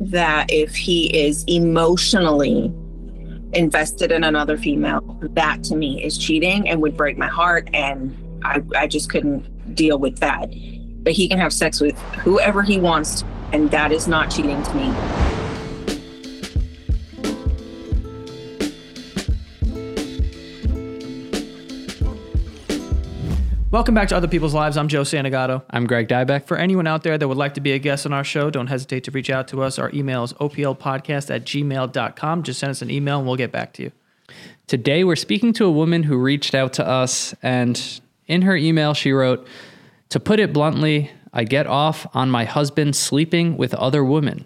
that if he is emotionally invested in another female, that to me is cheating and would break my heart. And I, I just couldn't deal with that. But he can have sex with whoever he wants, and that is not cheating to me. Welcome back to Other People's Lives. I'm Joe Santagato. I'm Greg Dybeck. For anyone out there that would like to be a guest on our show, don't hesitate to reach out to us. Our email is oplpodcast at gmail.com. Just send us an email and we'll get back to you. Today, we're speaking to a woman who reached out to us, and in her email, she wrote, To put it bluntly, I get off on my husband sleeping with other women.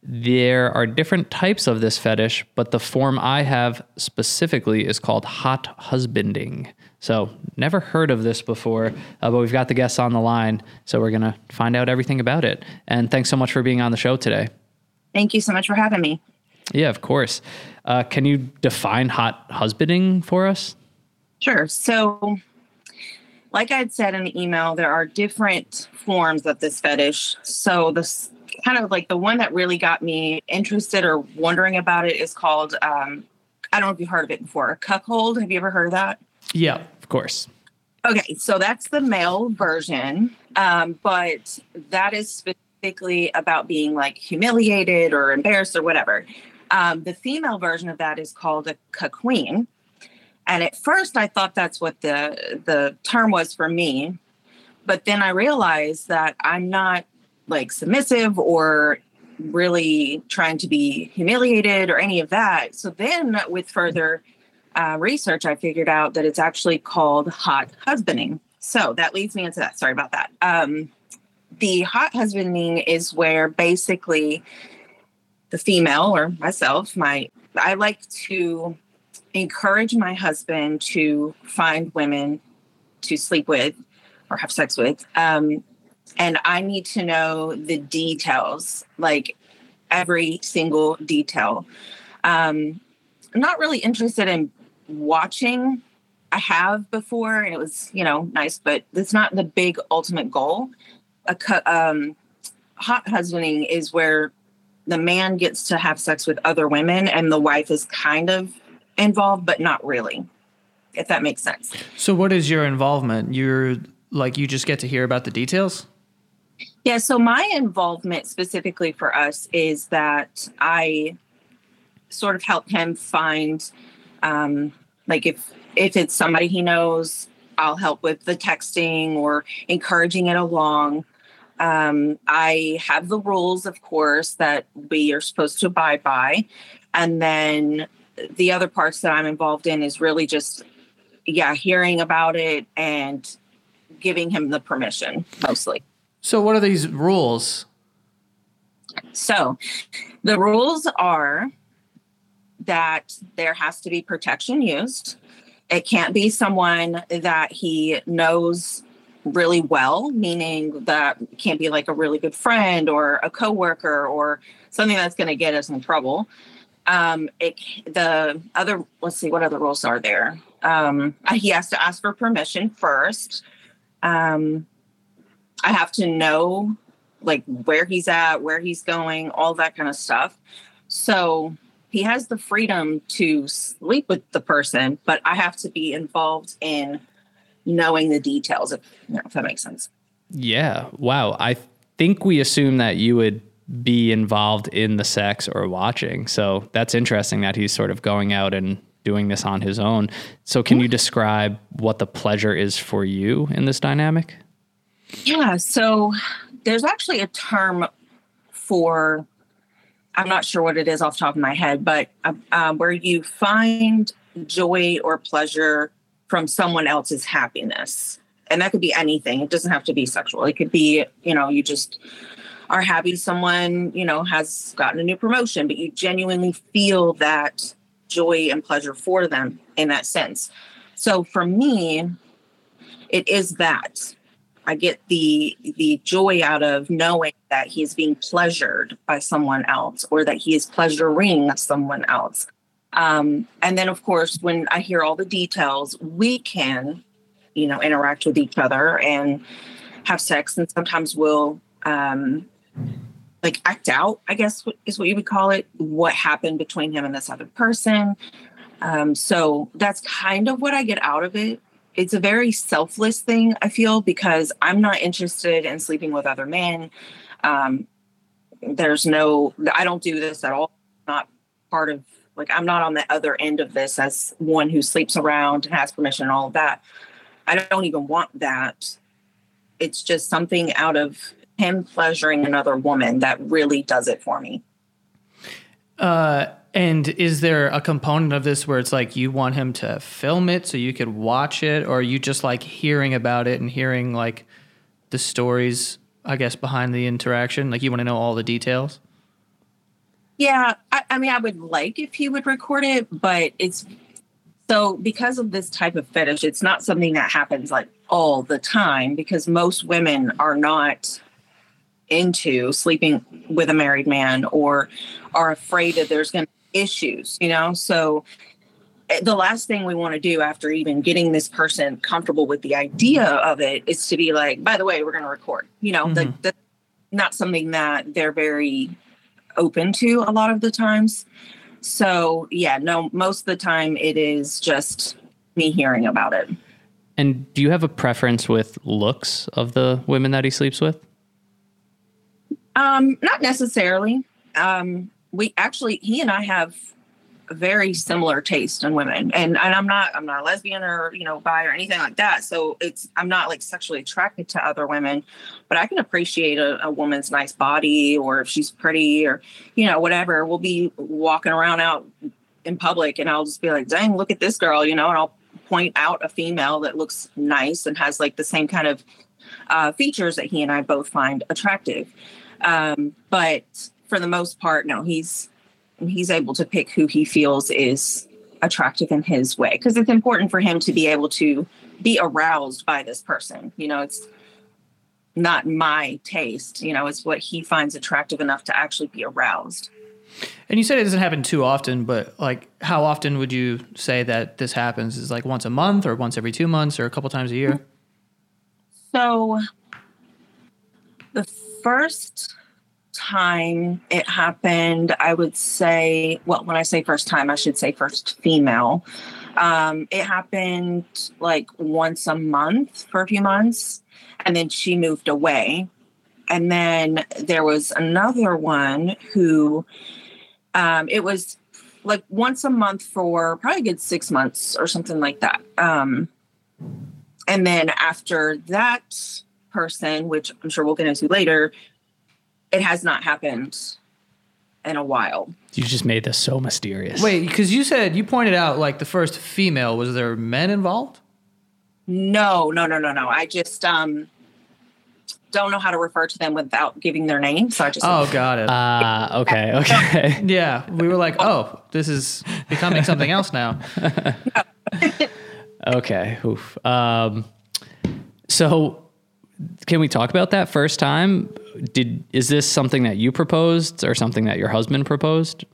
There are different types of this fetish, but the form I have specifically is called hot husbanding. So, never heard of this before, uh, but we've got the guests on the line. So, we're going to find out everything about it. And thanks so much for being on the show today. Thank you so much for having me. Yeah, of course. Uh, can you define hot husbanding for us? Sure. So, like I had said in the email, there are different forms of this fetish. So, this kind of like the one that really got me interested or wondering about it is called, um, I don't know if you've heard of it before, cuckold. Have you ever heard of that? Yeah, of course. Okay, so that's the male version, um, but that is specifically about being like humiliated or embarrassed or whatever. Um, the female version of that is called cuckquean, and at first I thought that's what the the term was for me, but then I realized that I'm not like submissive or really trying to be humiliated or any of that. So then with further uh, research, I figured out that it's actually called hot husbanding. So that leads me into that. Sorry about that. Um, the hot husbanding is where basically the female or myself, my I like to encourage my husband to find women to sleep with or have sex with. Um, and I need to know the details, like every single detail. Um, I'm not really interested in watching I have before, and it was you know nice, but it's not the big ultimate goal. A um, hot husbanding is where the man gets to have sex with other women, and the wife is kind of involved, but not really. If that makes sense. So, what is your involvement? You're like you just get to hear about the details. Yeah. So my involvement specifically for us is that I sort of help him find um, like if if it's somebody he knows, I'll help with the texting or encouraging it along. Um, I have the rules, of course, that we are supposed to abide by, and then the other parts that I'm involved in is really just yeah, hearing about it and giving him the permission mostly. So, what are these rules? So, the rules are that there has to be protection used. It can't be someone that he knows really well, meaning that can't be like a really good friend or a coworker or something that's going to get us in trouble. Um, it, the other, let's see, what other rules are there? Um, he has to ask for permission first. Um, I have to know like where he's at, where he's going, all that kind of stuff. So he has the freedom to sleep with the person, but I have to be involved in knowing the details, if, you know, if that makes sense. Yeah. Wow. I think we assume that you would be involved in the sex or watching. So that's interesting that he's sort of going out and doing this on his own. So can you describe what the pleasure is for you in this dynamic? Yeah. So there's actually a term for I'm not sure what it is off the top of my head, but uh, uh, where you find joy or pleasure from someone else's happiness. And that could be anything. It doesn't have to be sexual. It could be, you know, you just are happy someone, you know, has gotten a new promotion, but you genuinely feel that joy and pleasure for them in that sense. So for me, it is that I get the the joy out of knowing that he is being pleasured by someone else or that he is pleasuring someone else. Um, and then, of course, when I hear all the details, we can, you know, interact with each other and have sex. And sometimes we'll um, like act out, I guess is what you would call it, what happened between him and this other person. Um, so that's kind of what I get out of it. It's a very selfless thing, I feel, because I'm not interested in sleeping with other men. Um, there's no, I don't do this at all. Not part of, like, I'm not on the other end of this as one who sleeps around and has permission and all of that. I don't even want that. It's just something out of him pleasuring another woman that really does it for me. Uh, and is there a component of this where it's like you want him to film it so you could watch it, or you just like hearing about it and hearing like the stories, I guess, behind the interaction? Like you want to know all the details? Yeah, I, I mean, I would like if he would record it, but it's so because of this type of fetish, it's not something that happens like all the time because most women are not into sleeping with a married man or are afraid that there's going to issues, you know? So eh, the last thing we want to do after even getting this person comfortable with the idea of it is to be like, by the way, we're going to record, you know, mm-hmm. the, the, not something that they're very open to a lot of the times. So yeah, no, most of the time it is just me hearing about it. And do you have a preference with looks of the women that he sleeps with? Um, not necessarily. Um, we actually, he and I have very similar taste in women, and and I'm not I'm not a lesbian or you know bi or anything like that. So it's I'm not like sexually attracted to other women, but I can appreciate a, a woman's nice body or if she's pretty or you know whatever. We'll be walking around out in public, and I'll just be like, "Dang, look at this girl," you know, and I'll point out a female that looks nice and has like the same kind of uh, features that he and I both find attractive. Um, but for the most part, no, he's he's able to pick who he feels is attractive in his way because it's important for him to be able to be aroused by this person. You know, it's not my taste. You know, it's what he finds attractive enough to actually be aroused. And you said it doesn't happen too often, but like, how often would you say that this happens? Is like once a month, or once every two months, or a couple times a year? So, the first time it happened, I would say, well, when I say first time, I should say first female. Um, it happened like once a month for a few months, and then she moved away. And then there was another one who um, it was like once a month for probably a good six months or something like that. Um, and then after that person, which I'm sure we'll get into later, it has not happened in a while. You just made this so mysterious. Wait, because you said you pointed out like the first female. Was there men involved? No, no, no, no, no. I just um don't know how to refer to them without giving their name. So I just Oh, got it. Ah, uh, okay, okay. yeah, we were like, "Oh, this is becoming something else now." okay. Oof. Um so can we talk about that first time? Did is this something that you proposed or something that your husband proposed?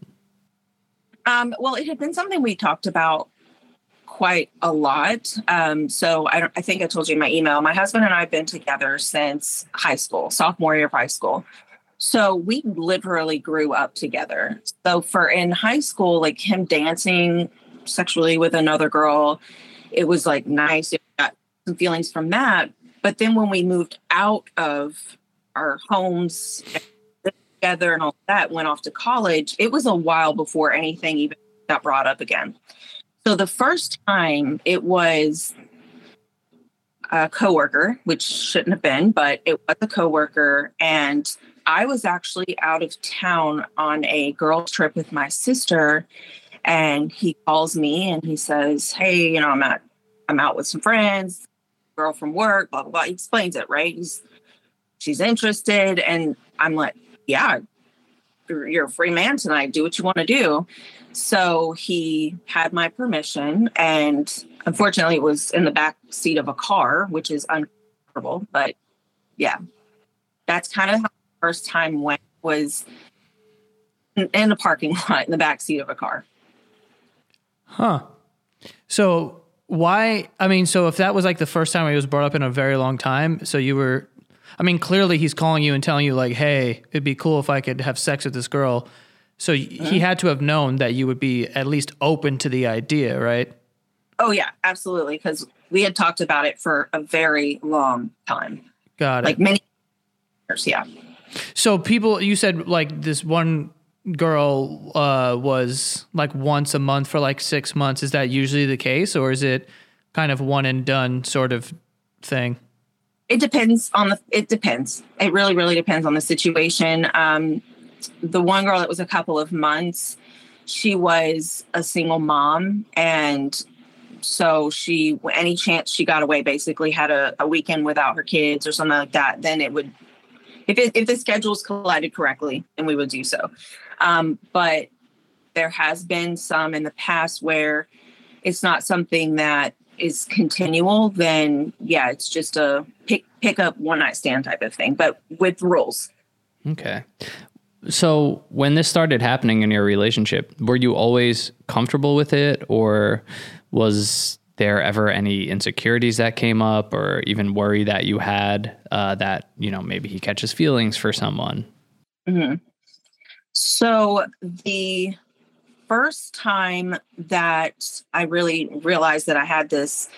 Um, well, it had been something we talked about quite a lot. Um, so I, I think I told you in my email. My husband and I have been together since high school, sophomore year of high school. So we literally grew up together. So for in high school, like him dancing sexually with another girl, it was like nice. It got some feelings from that. But then when we moved out of our homes together and all that, went off to college, it was a while before anything even got brought up again. So the first time it was a coworker, which shouldn't have been, but it was a coworker, and I was actually out of town on a girls' trip with my sister, and he calls me and he says, "Hey, you know, I'm at I'm out with some friends girl from work, blah, blah, blah. He explains it, right? He's, she's interested. And I'm like, yeah, you're a free man tonight. Do what you want to do. So he had my permission. And unfortunately, it was in the back seat of a car, which is uncomfortable. But yeah, that's kind of how the first time went was in a parking lot in the back seat of a car. Huh. So why? I mean, so if that was like the first time he was brought up in a very long time, so you were I mean, clearly he's calling you and telling you like, "Hey, it'd be cool if I could have sex with this girl." So Mm-hmm. he had to have known that you would be at least open to the idea, right? Oh yeah, absolutely. Because we had talked about it for a very long time, Got it. like many years. Yeah. So people, you said like this one girl uh, was like once a month for like six months. Is that usually the case, or is it kind of one and done sort of thing? It depends on the. It depends. It really, really depends on the situation. Um, the one girl that was a couple of months, she was a single mom, and so she any chance she got away basically had a, a weekend without her kids or something like that. Then it would, if it, if the schedules collided correctly, then we would do so. Um, but there has been some in the past where it's not something that is continual, then yeah, it's just a pick pick up one night stand type of thing, but with rules. Okay. So when this started happening in your relationship, were you always comfortable with it or was there ever any insecurities that came up or even worry that you had uh, that, you know, maybe he catches feelings for someone? So the first time that I really realized that I had this,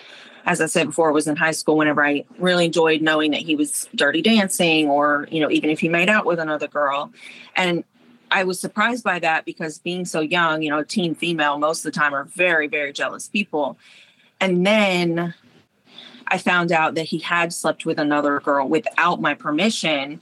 as I said before, was in high school whenever I really enjoyed knowing that he was dirty dancing or, you know, even if he made out with another girl. And I was surprised by that because being so young, you know, teen female most of the time are very, very jealous people. And then I found out that he had slept with another girl without my permission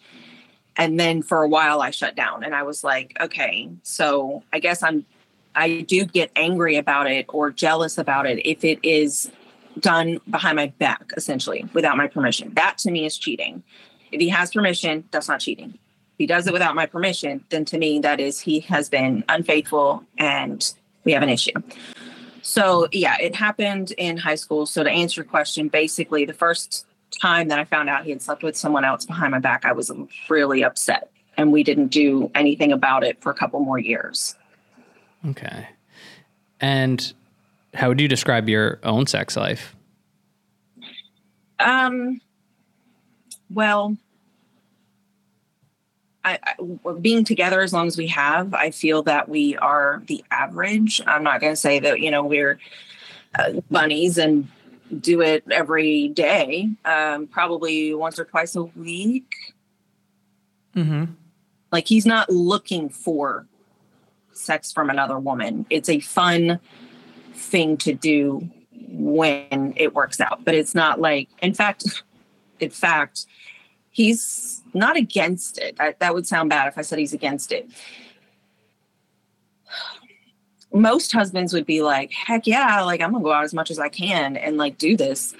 and then for a while I shut down and I was like, okay, so I guess I'm I do get angry about it or jealous about it if it is done behind my back, essentially, without my permission. That to me is cheating. If he has permission, that's not cheating. If he does it without my permission, then to me that is he has been unfaithful and we have an issue. So yeah, it happened in high school. So to answer your question, basically the first time that I found out he had slept with someone else behind my back, I was really upset. And we didn't do anything about it for a couple more years. Okay. And how would you describe your own sex life? Um, well, I, I, being together as long as we have, I feel that we are the average. I'm not going to say that, you know, we're uh, bunnies and do it every day, um, probably once or twice a week. Mm-hmm. Like he's not looking for sex from another woman. It's a fun thing to do when it works out, but it's not like, in fact, in fact, he's not against it. I, that would sound bad if I said he's against it. Most husbands would be like, heck yeah, like I'm gonna go out as much as I can and like do this.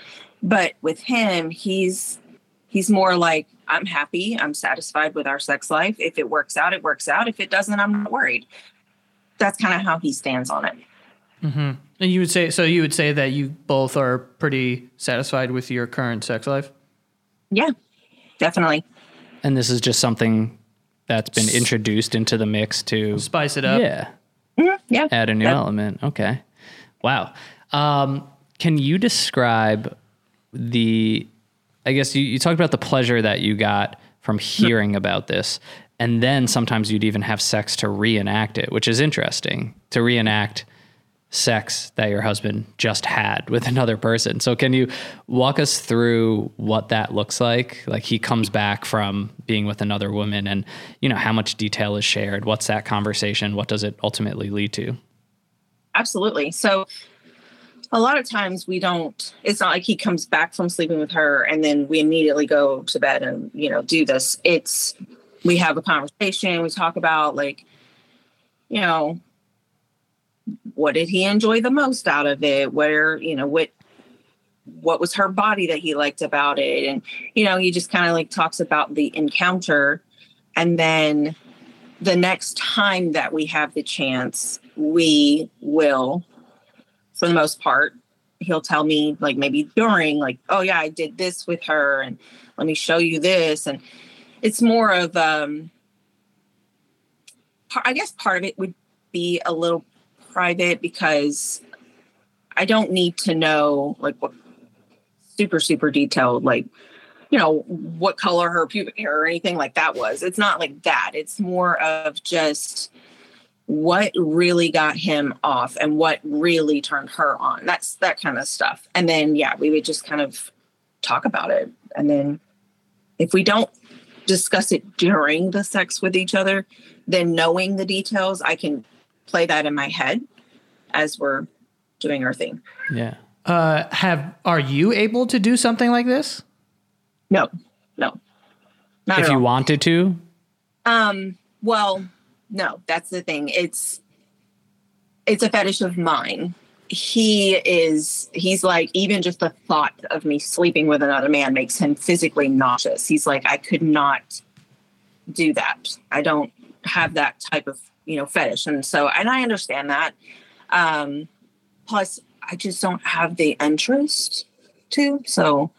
But with him, he's he's more like, I'm happy, I'm satisfied with our sex life. If it works out, it works out. If it doesn't, I'm not worried. That's kind of how he stands on it. Mm-hmm. And you would say so. You would say that you both are pretty satisfied with your current sex life. Yeah, definitely. And this is just something that's been introduced into the mix to Spice it up. yeah, Yeah. add a new That- element. Okay. Wow. Um, can you describe the, I guess you, you talked about the pleasure that you got from hearing about this. And then sometimes you'd even have sex to reenact it, which is interesting to reenact sex that your husband just had with another person. So can you walk us through what that looks like? Like he comes back from being with another woman and you know how much detail is shared? What's that conversation? What does it ultimately lead to? Absolutely. So a lot of times we don't it's not like he comes back from sleeping with her and then we immediately go to bed and you know do this it's we have a conversation we talk about like you know what did he enjoy the most out of it? Where you know what what was her body that he liked about it? And you know he just kind of like talks about the encounter. And then the next time that we have the chance we will for the most part he'll tell me like maybe during like oh yeah i did this with her and let me show you this. And it's more of um i guess part of it would be a little private because i don't need to know like what super super detailed like you know, what color her pubic hair or anything like that was. It's not like that. It's more of just what really got him off and what really turned her on. That's that kind of stuff. And then, yeah, we would just kind of talk about it. And then if we don't discuss it during the sex with each other, then knowing the details, I can play that in my head as we're doing our thing. Yeah. Uh, have are you able to do something like this? No, no. Not if at you all. wanted to, Um, well, no, that's the thing. It's it's a fetish of mine. He is he's like even just the thought of me sleeping with another man makes him physically nauseous. He's like I could not do that. I don't have that type of, you know, fetish. And so and I understand that. Um plus I just don't have the interest to. So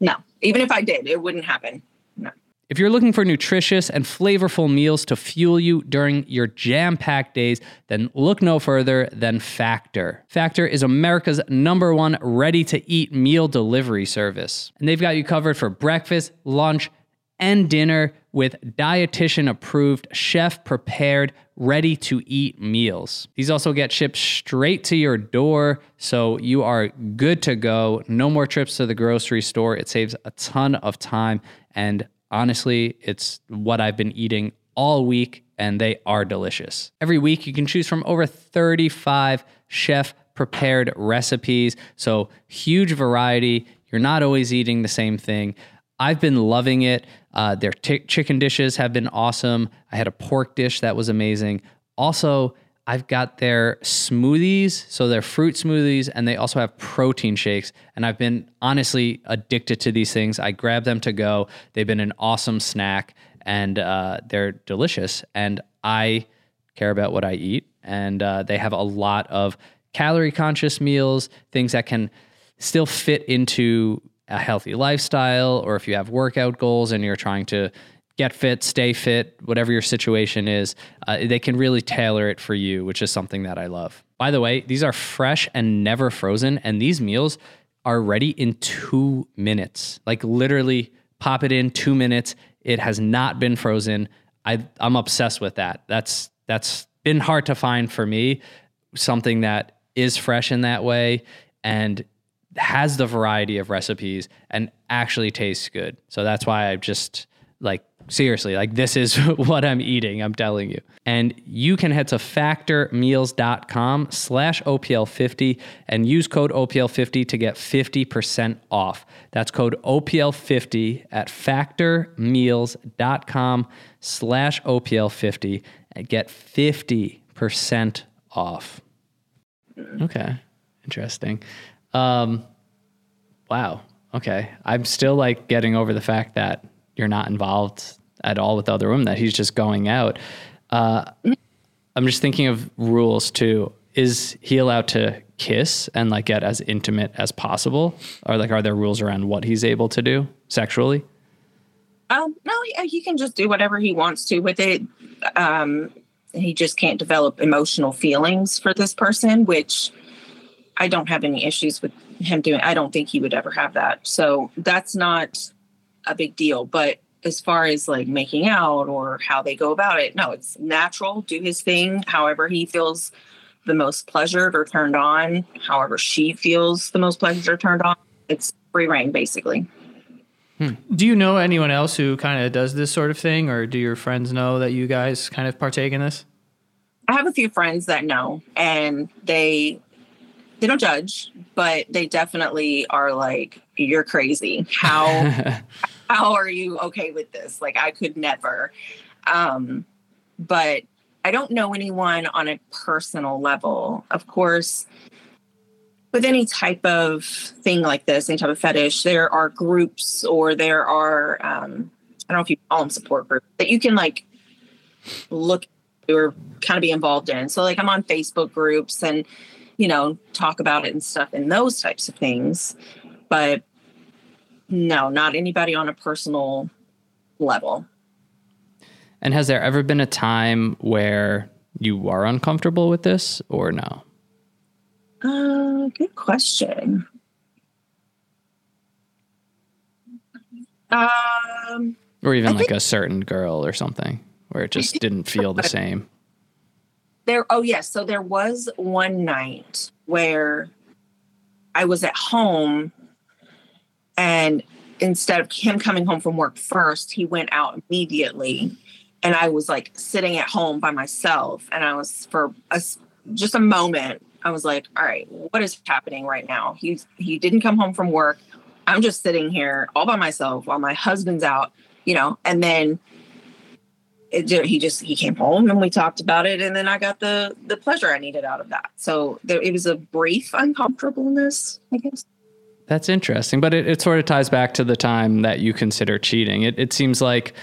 no. Even if I did, it wouldn't happen. No. If you're looking for nutritious and flavorful meals to fuel you during your jam packed days, then look no further than Factor. Factor is America's number one ready to eat meal delivery service. And they've got you covered for breakfast, lunch, and dinner with dietitian approved, chef prepared, ready to eat meals. These also get shipped straight to your door, so you are good to go. No more trips to the grocery store. It saves a ton of time. And honestly, it's what I've been eating all week, and they are delicious. Every week, you can choose from over 35 chef prepared recipes. So, huge variety. You're not always eating the same thing. I've been loving it. Uh, their t- chicken dishes have been awesome. I had a pork dish that was amazing. Also, I've got their smoothies, so they're fruit smoothies, and they also have protein shakes. And I've been honestly addicted to these things. I grab them to go. They've been an awesome snack, and uh, they're delicious. And I care about what I eat, and uh, they have a lot of calorie conscious meals, things that can still fit into a healthy lifestyle, or if you have workout goals and you're trying to get fit, stay fit, whatever your situation is, uh, they can really tailor it for you, which is something that I love. By the way, these are fresh and never frozen, and these meals are ready in two minutes. Like literally, pop it in two minutes. It has not been frozen. I, I'm obsessed with that. That's that's been hard to find for me. Something that is fresh in that way and has the variety of recipes and actually tastes good. So that's why I just like seriously, like this is what I'm eating, I'm telling you. And you can head to factormeals.com slash OPL50 and use code OPL50 to get 50% off. That's code OPL50 at factormeals.com slash OPL50 and get 50% off. Okay. Interesting. Um, wow. Okay. I'm still like getting over the fact that you're not involved at all with other women, that he's just going out. Uh, I'm just thinking of rules too. Is he allowed to kiss and like get as intimate as possible? Or like, are there rules around what he's able to do sexually? Um, no, he, he can just do whatever he wants to with it. Um, he just can't develop emotional feelings for this person, which I don't have any issues with him doing. I don't think he would ever have that. So that's not a big deal. But as far as like making out or how they go about it, no, it's natural. Do his thing, however he feels the most pleasured or turned on, however she feels the most pleasured or turned on. It's free rein, basically. Hmm. Do you know anyone else who kind of does this sort of thing, or do your friends know that you guys kind of partake in this? I have a few friends that know, and they they don't judge, but they definitely are like, "You're crazy. How how are you okay with this? Like, I could never." Um, but I don't know anyone on a personal level. Of course, with any type of thing like this, any type of fetish, there are groups or there are um, I don't know if you call them support groups that you can like look or kind of be involved in. So like I'm on Facebook groups and you know talk about it and stuff and those types of things. But no, not anybody on a personal level. And has there ever been a time where you are uncomfortable with this or no? Uh, good question. Um, or even I like a certain girl or something where it just didn't feel the same. There oh yes. So there was one night where i was at home and instead of him coming home from work first he went out immediately. And i was like sitting at home by myself. And i was for a just a moment i was like all right what is happening right now? He's he didn't come home from work. I'm just sitting here all by myself while my husband's out you know? And then it, he just he came home and we talked about it and then i got the the pleasure i needed out of that so there it was a brief uncomfortableness i guess That's interesting, but it, it sort of ties back to the time that you consider cheating. It, it seems like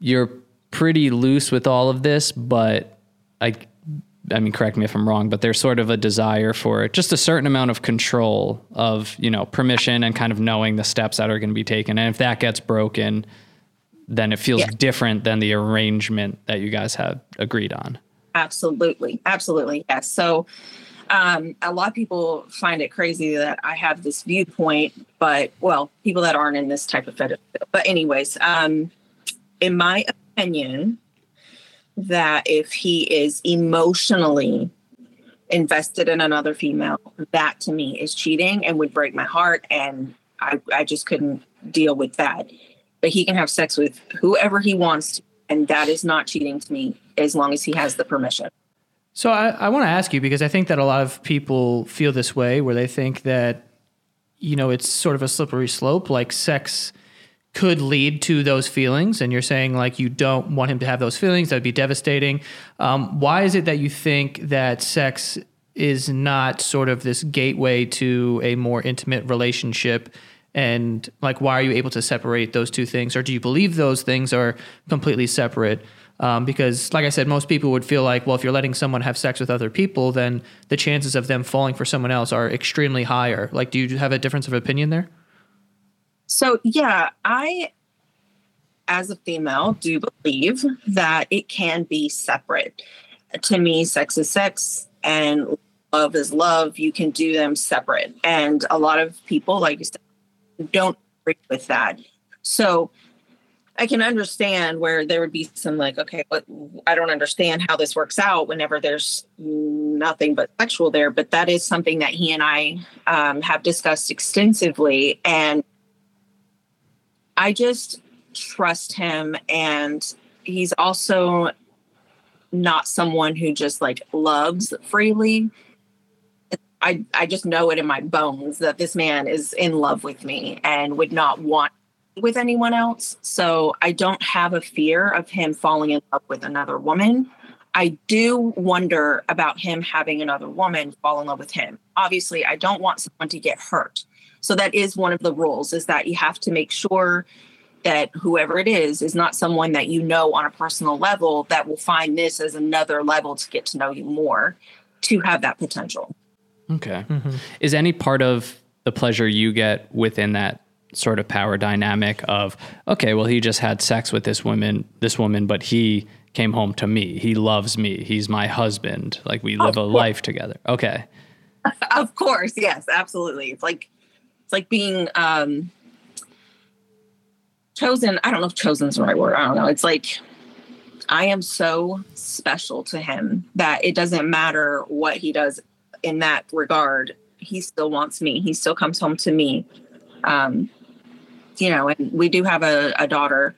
you're pretty loose with all of this, but I, I mean, correct me if I'm wrong, but there's sort of a desire for just a certain amount of control of, you know, permission and kind of knowing the steps that are going to be taken. And if that gets broken, then it feels Yeah. different than the arrangement that you guys have agreed on. absolutely absolutely yes so um, a lot of people find it crazy that i have this viewpoint but well people that aren't in this type of fetish but anyways um, in my opinion that if he is emotionally invested in another female that to me is cheating and would break my heart and i, I just couldn't deal with that he can have sex with whoever he wants and that is not cheating to me as long as he has the permission So I, I want to ask you because I think that a lot of people feel this way where they think that, you know, it's sort of a slippery slope, like sex could lead to those feelings. And you're saying like you don't want him to have those feelings. That'd be devastating. Um, why is it that you think that sex is not sort of this gateway to a more intimate relationship? And like, why are you able to separate those two things? Or do you believe those things are completely separate? Um, because, like I said, most people would feel like, well, if you're letting someone have sex with other people, then the chances of them falling for someone else are extremely higher. Like, do you have a difference of opinion there? So, yeah, I, as a female, do believe that it can be separate. To me, sex is sex and love is love. You can do them separate. And a lot of people, like you said, don't agree with that. So, I can understand where there would be some like, okay, but I don't understand how this works out whenever there's nothing but sexual there. But that is something that he and I um, have discussed extensively. And I just trust him. And he's also not someone who just like loves freely. I, I just know it in my bones that this man is in love with me and would not want with anyone else. So I don't have a fear of him falling in love with another woman. I do wonder about him having another woman fall in love with him. Obviously, I don't want someone to get hurt. So that is one of the rules is that you have to make sure that whoever it is is not someone that you know on a personal level that will find this as another level to get to know you more to have that potential. Okay. Is any part of the pleasure you get within that sort of power dynamic of okay, well he just had sex with this woman, this woman, but he came home to me. He loves me. He's my husband. Like we live a course. life together. Okay. of course, yes, absolutely. It's like it's like being um chosen. I don't know if chosen is the right word. I don't know. It's like I am so special to him that it doesn't matter what he does in that regard. He still wants me. He still comes home to me. Um, you know, and we do have a, a daughter,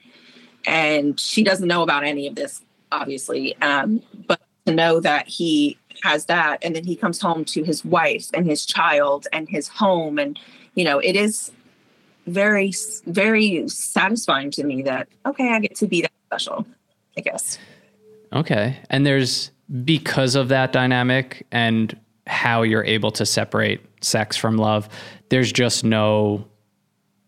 and she doesn't know about any of this, obviously. Um, but to know that he has that, and then he comes home to his wife and his child and his home, and you know, it is very, very satisfying to me that okay, I get to be that special. I guess. Okay. And there's because of that dynamic and how you're able to separate sex from love, there's just no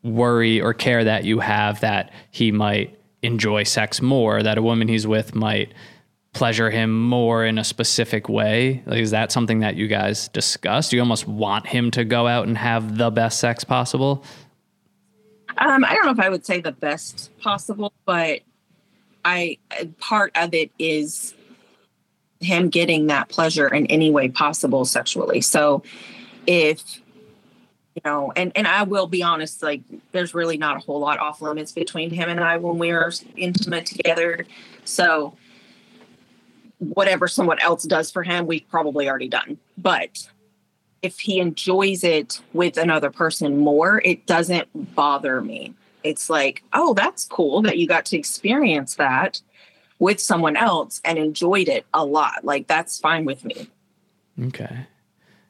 worry or care that you have that he might enjoy sex more, that a woman he's with might pleasure him more in a specific way. Like, is that something that you guys discuss? Do you almost want him to go out and have the best sex possible? Um, I don't know if I would say the best possible, but I part of it is him getting that pleasure in any way possible sexually. So if you know, and and I will be honest, like there's really not a whole lot off limits between him and I when we are intimate together. So whatever someone else does for him, we've probably already done. But if he enjoys it with another person more, it doesn't bother me. It's like, oh, that's cool that you got to experience that with someone else and enjoyed it a lot. Like that's fine with me. Okay.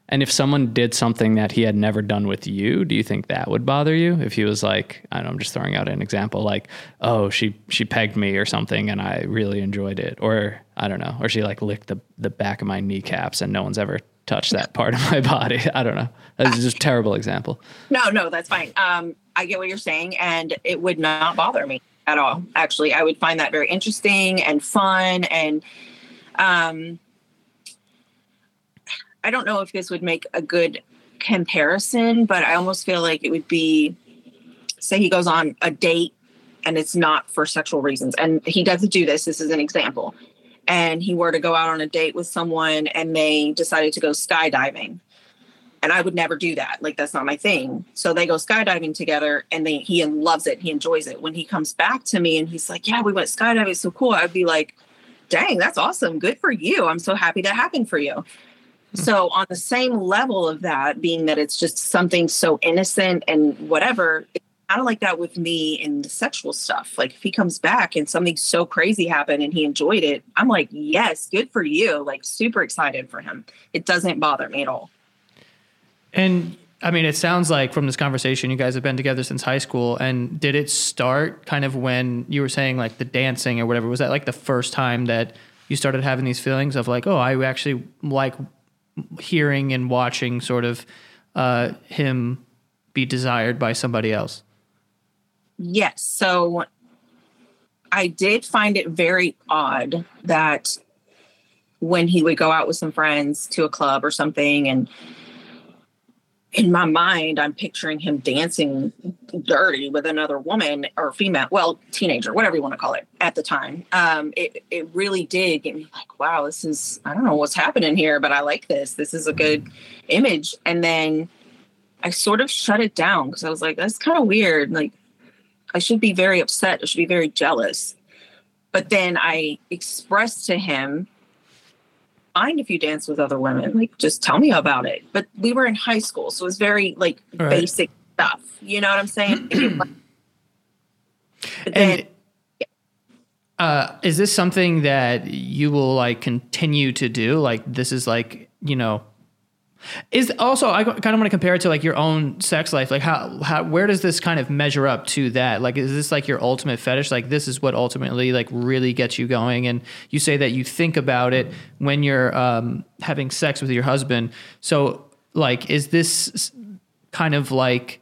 And if someone did something that he had never done with you, do you think that would bother you? If he was like, I don't know, I'm just throwing out an example, like, oh, she she pegged me or something, and I really enjoyed it, or I don't know, or she like licked the the back of my kneecaps, and no one's ever touched that part of my body. I don't know. That's just a terrible example. No, no, that's fine. Um, I get what you're saying, and it would not bother me at all. Actually, I would find that very interesting and fun, and um I don't know if this would make a good comparison, but I almost feel like it would be say he goes on a date and it's not for sexual reasons. And he doesn't do this. This is an example. And he were to go out on a date with someone and they decided to go skydiving. And I would never do that. Like that's not my thing. So they go skydiving together and they he loves it. He enjoys it. When he comes back to me and he's like, Yeah, we went skydiving, it's so cool. I'd be like, dang, that's awesome. Good for you. I'm so happy that happened for you. Hmm. So, on the same level of that, being that it's just something so innocent and whatever, it's kind of like that with me in the sexual stuff. Like, if he comes back and something so crazy happened and he enjoyed it, I'm like, yes, good for you. Like, super excited for him. It doesn't bother me at all. And I mean, it sounds like from this conversation, you guys have been together since high school. And did it start kind of when you were saying like the dancing or whatever? Was that like the first time that you started having these feelings of like, oh, I actually like hearing and watching sort of uh, him be desired by somebody else? Yes. So I did find it very odd that when he would go out with some friends to a club or something and in my mind, I'm picturing him dancing dirty with another woman or female, well, teenager, whatever you want to call it at the time. Um, it, it really did get me like, wow, this is, I don't know what's happening here, but I like this. This is a good image. And then I sort of shut it down because I was like, that's kind of weird. Like, I should be very upset. I should be very jealous. But then I expressed to him mind if you dance with other women. Like, just tell me about it. But we were in high school, so it was very like right. basic stuff. You know what I'm saying? then, and uh, is this something that you will like continue to do? Like, this is like you know is also I kind of want to compare it to like your own sex life. Like how how where does this kind of measure up to that? Like is this like your ultimate fetish? Like this is what ultimately like really gets you going. And you say that you think about it when you're um, having sex with your husband. So like is this kind of like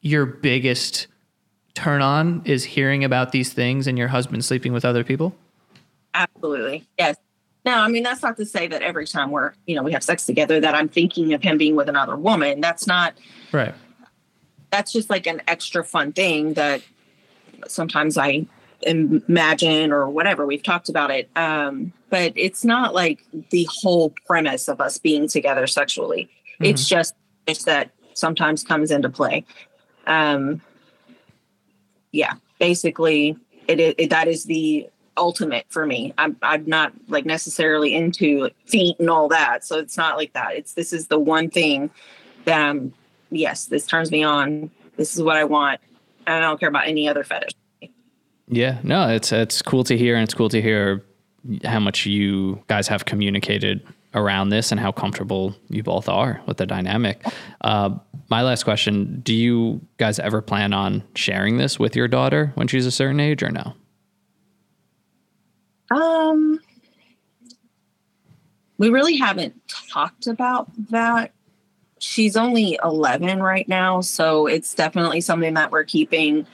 your biggest turn on is hearing about these things and your husband sleeping with other people? Absolutely. Yes. Now, I mean, that's not to say that every time we're, you know, we have sex together that I'm thinking of him being with another woman. That's not right. That's just like an extra fun thing that sometimes I imagine or whatever. We've talked about it. Um, but it's not like the whole premise of us being together sexually. Mm-hmm. It's just it's that sometimes comes into play. Um, yeah, basically, it, it that is the ultimate for me. I'm I'm not like necessarily into feet and all that. So it's not like that. It's this is the one thing that I'm yes, this turns me on. This is what I want. And I don't care about any other fetish. Yeah, no, it's it's cool to hear and it's cool to hear how much you guys have communicated around this and how comfortable you both are with the dynamic. Uh, my last question Do you guys ever plan on sharing this with your daughter when she's a certain age or no? Um, we really haven't talked about that. She's only 11 right now, so it's definitely something that we're keeping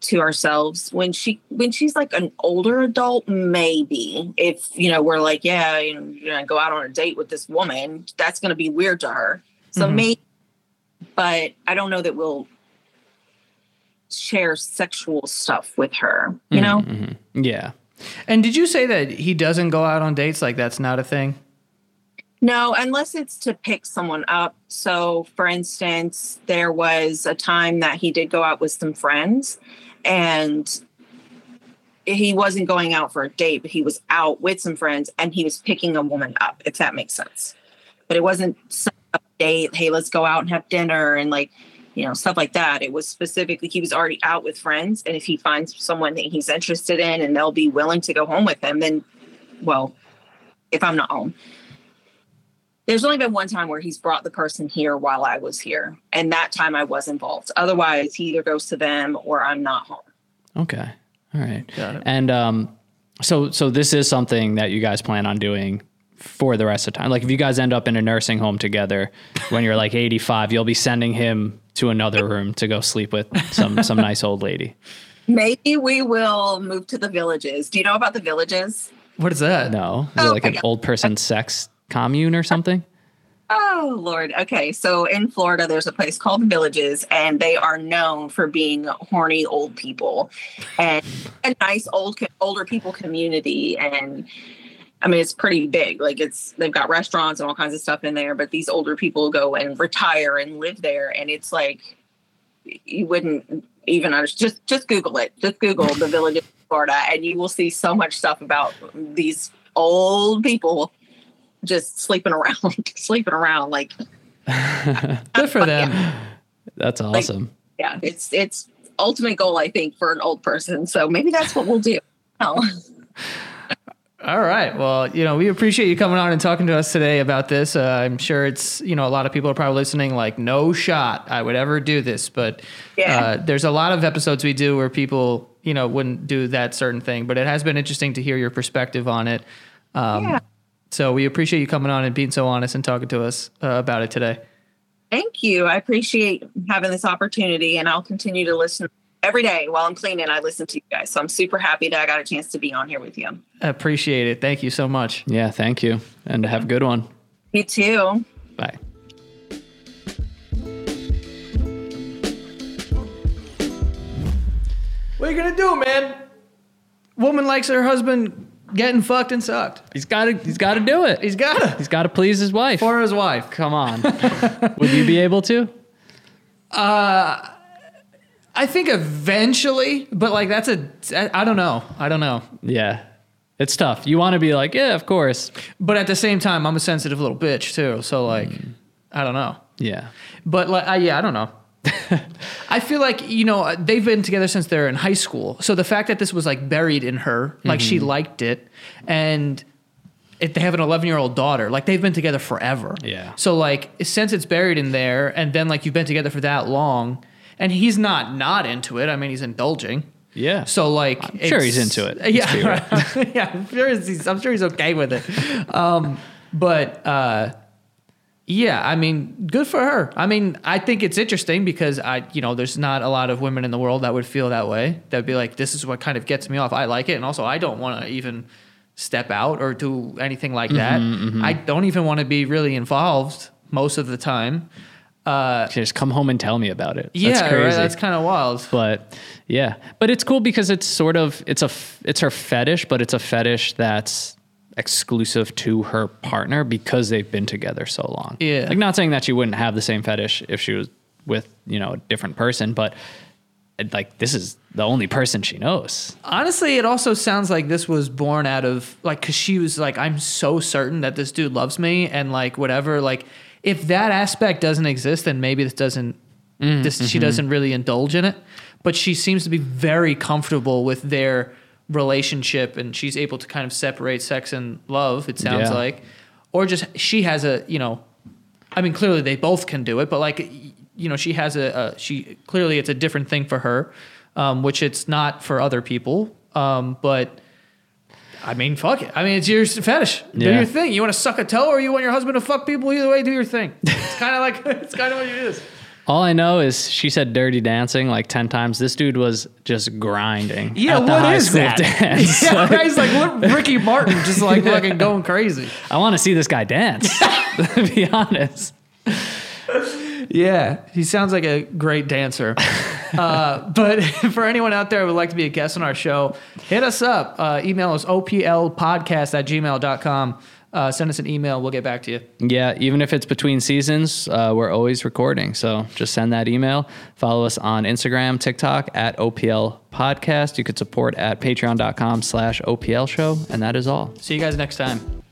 to ourselves when she when she's like an older adult maybe if you know we're like yeah you know you're gonna go out on a date with this woman that's gonna be weird to her so mm-hmm. maybe but i don't know that we'll share sexual stuff with her you know mm-hmm. yeah and did you say that he doesn't go out on dates? Like that's not a thing? No, unless it's to pick someone up. So, for instance, there was a time that he did go out with some friends and he wasn't going out for a date, but he was out with some friends and he was picking a woman up, if that makes sense. But it wasn't some date, hey, let's go out and have dinner and like, you know, stuff like that. It was specifically he was already out with friends. And if he finds someone that he's interested in and they'll be willing to go home with him, then well, if I'm not home. There's only been one time where he's brought the person here while I was here. And that time I was involved. Otherwise, he either goes to them or I'm not home. Okay. All right. Got it. And um, so so this is something that you guys plan on doing for the rest of the time. Like if you guys end up in a nursing home together when you're like 85, you'll be sending him to another room to go sleep with some some nice old lady. Maybe we will move to the villages. Do you know about the villages? What is that? No, is it Oh like an God. old person sex commune or something? Oh Lord. Okay. So in Florida, there's a place called the Villages, and they are known for being horny old people and a nice old older people community. And I mean, it's pretty big. Like it's they've got restaurants and all kinds of stuff in there. But these older people go and retire and live there, and it's like you wouldn't even understand. Just just Google it. Just Google the village of Florida, and you will see so much stuff about these old people just sleeping around, sleeping around. Like, Good for them. That's awesome. yeah, it's it's ultimate goal, I think, for an old person. So maybe that's what we'll do. Oh, All right. Well, you know, we appreciate you coming on and talking to us today about this. Uh, I'm sure it's, you know, a lot of people are probably listening like, no shot I would ever do this. But Yeah. uh, there's a lot of episodes we do where people, you know, wouldn't do that certain thing. But it has been interesting to hear your perspective on it. Um, Yeah. So we appreciate you coming on and being so honest and talking to us uh, about it today. thank you. I appreciate having this opportunity, and I'll continue to listen every day while I'm cleaning. I listen to you guys, so I'm super happy that I got a chance to be on here with you. Appreciate it. Thank you so much. Yeah, thank you. And have a good one. You too. Bye. What are you going to do, man? Woman likes her husband getting fucked and sucked. He's got to he's got to do it. He's got to. He's got to please his wife. For his wife. Come on. Would you be able to? Uh, I think eventually, but like that's a I don't know. I don't know. Yeah. It's tough. You want to be like, yeah, of course. But at the same time, I'm a sensitive little bitch too. So like, I don't know. Yeah. But like, I, yeah, I don't know. I feel like you know they've been together since they're in high school. So the fact that this was like buried in her, like she mm-hmm. liked it, and it, they have an 11 year old daughter. Like they've been together forever. Yeah. So like since it's buried in there, and then like you've been together for that long, and he's not not into it. I mean, he's indulging. Yeah. So like, I'm sure he's into it. Yeah, yeah. I'm sure he's, I'm sure he's okay with it. Um, but uh, yeah, I mean, good for her. I mean, I think it's interesting because I, you know, there's not a lot of women in the world that would feel that way. That'd be like, this is what kind of gets me off. I like it, and also I don't want to even step out or do anything like that. Mm-hmm, I don't even want to be really involved most of the time. Uh, just come home and tell me about it. That's yeah, right, that's kind of wild. but yeah, but it's cool because it's sort of it's a it's her fetish, but it's a fetish that's exclusive to her partner because they've been together so long. Yeah. like not saying that she wouldn't have the same fetish if she was with you know a different person, but uh, like this is the only person she knows. Honestly, it also sounds like this was born out of like because she was like, I'm so certain that this dude loves me and like whatever. Like, if that aspect doesn't exist, then maybe this doesn't. This she doesn't really indulge in it, but she seems to be very comfortable with their relationship, and she's able to kind of separate sex and love. It sounds Yeah. like, or just she has a you know, I mean, clearly they both can do it, but like, you know, she has a, a she clearly it's a different thing for her, um, which it's not for other people. Um, but I mean, fuck it. I mean, it's your fetish. Do Yeah. your thing. You want to suck a toe, or you want your husband to fuck people. Either way, do your thing. It's kind of like it's kind of what it is. All I know is she said dirty dancing like 10 times. This dude was just grinding. Yeah, at the what high is school that? Dance. Yeah, guys, like what Ricky Martin, just like fucking going crazy. I want to see this guy dance, to be honest. Yeah, he sounds like a great dancer. Uh, but for anyone out there who would like to be a guest on our show, hit us up. Uh, email us oplpodcast at gmail.com. Uh, send us an email. We'll get back to you. Yeah, even if it's between seasons, uh, we're always recording. So just send that email. Follow us on Instagram, TikTok at OPL Podcast. You could support at patreon.com slash OPL show. And that is all. See you guys next time.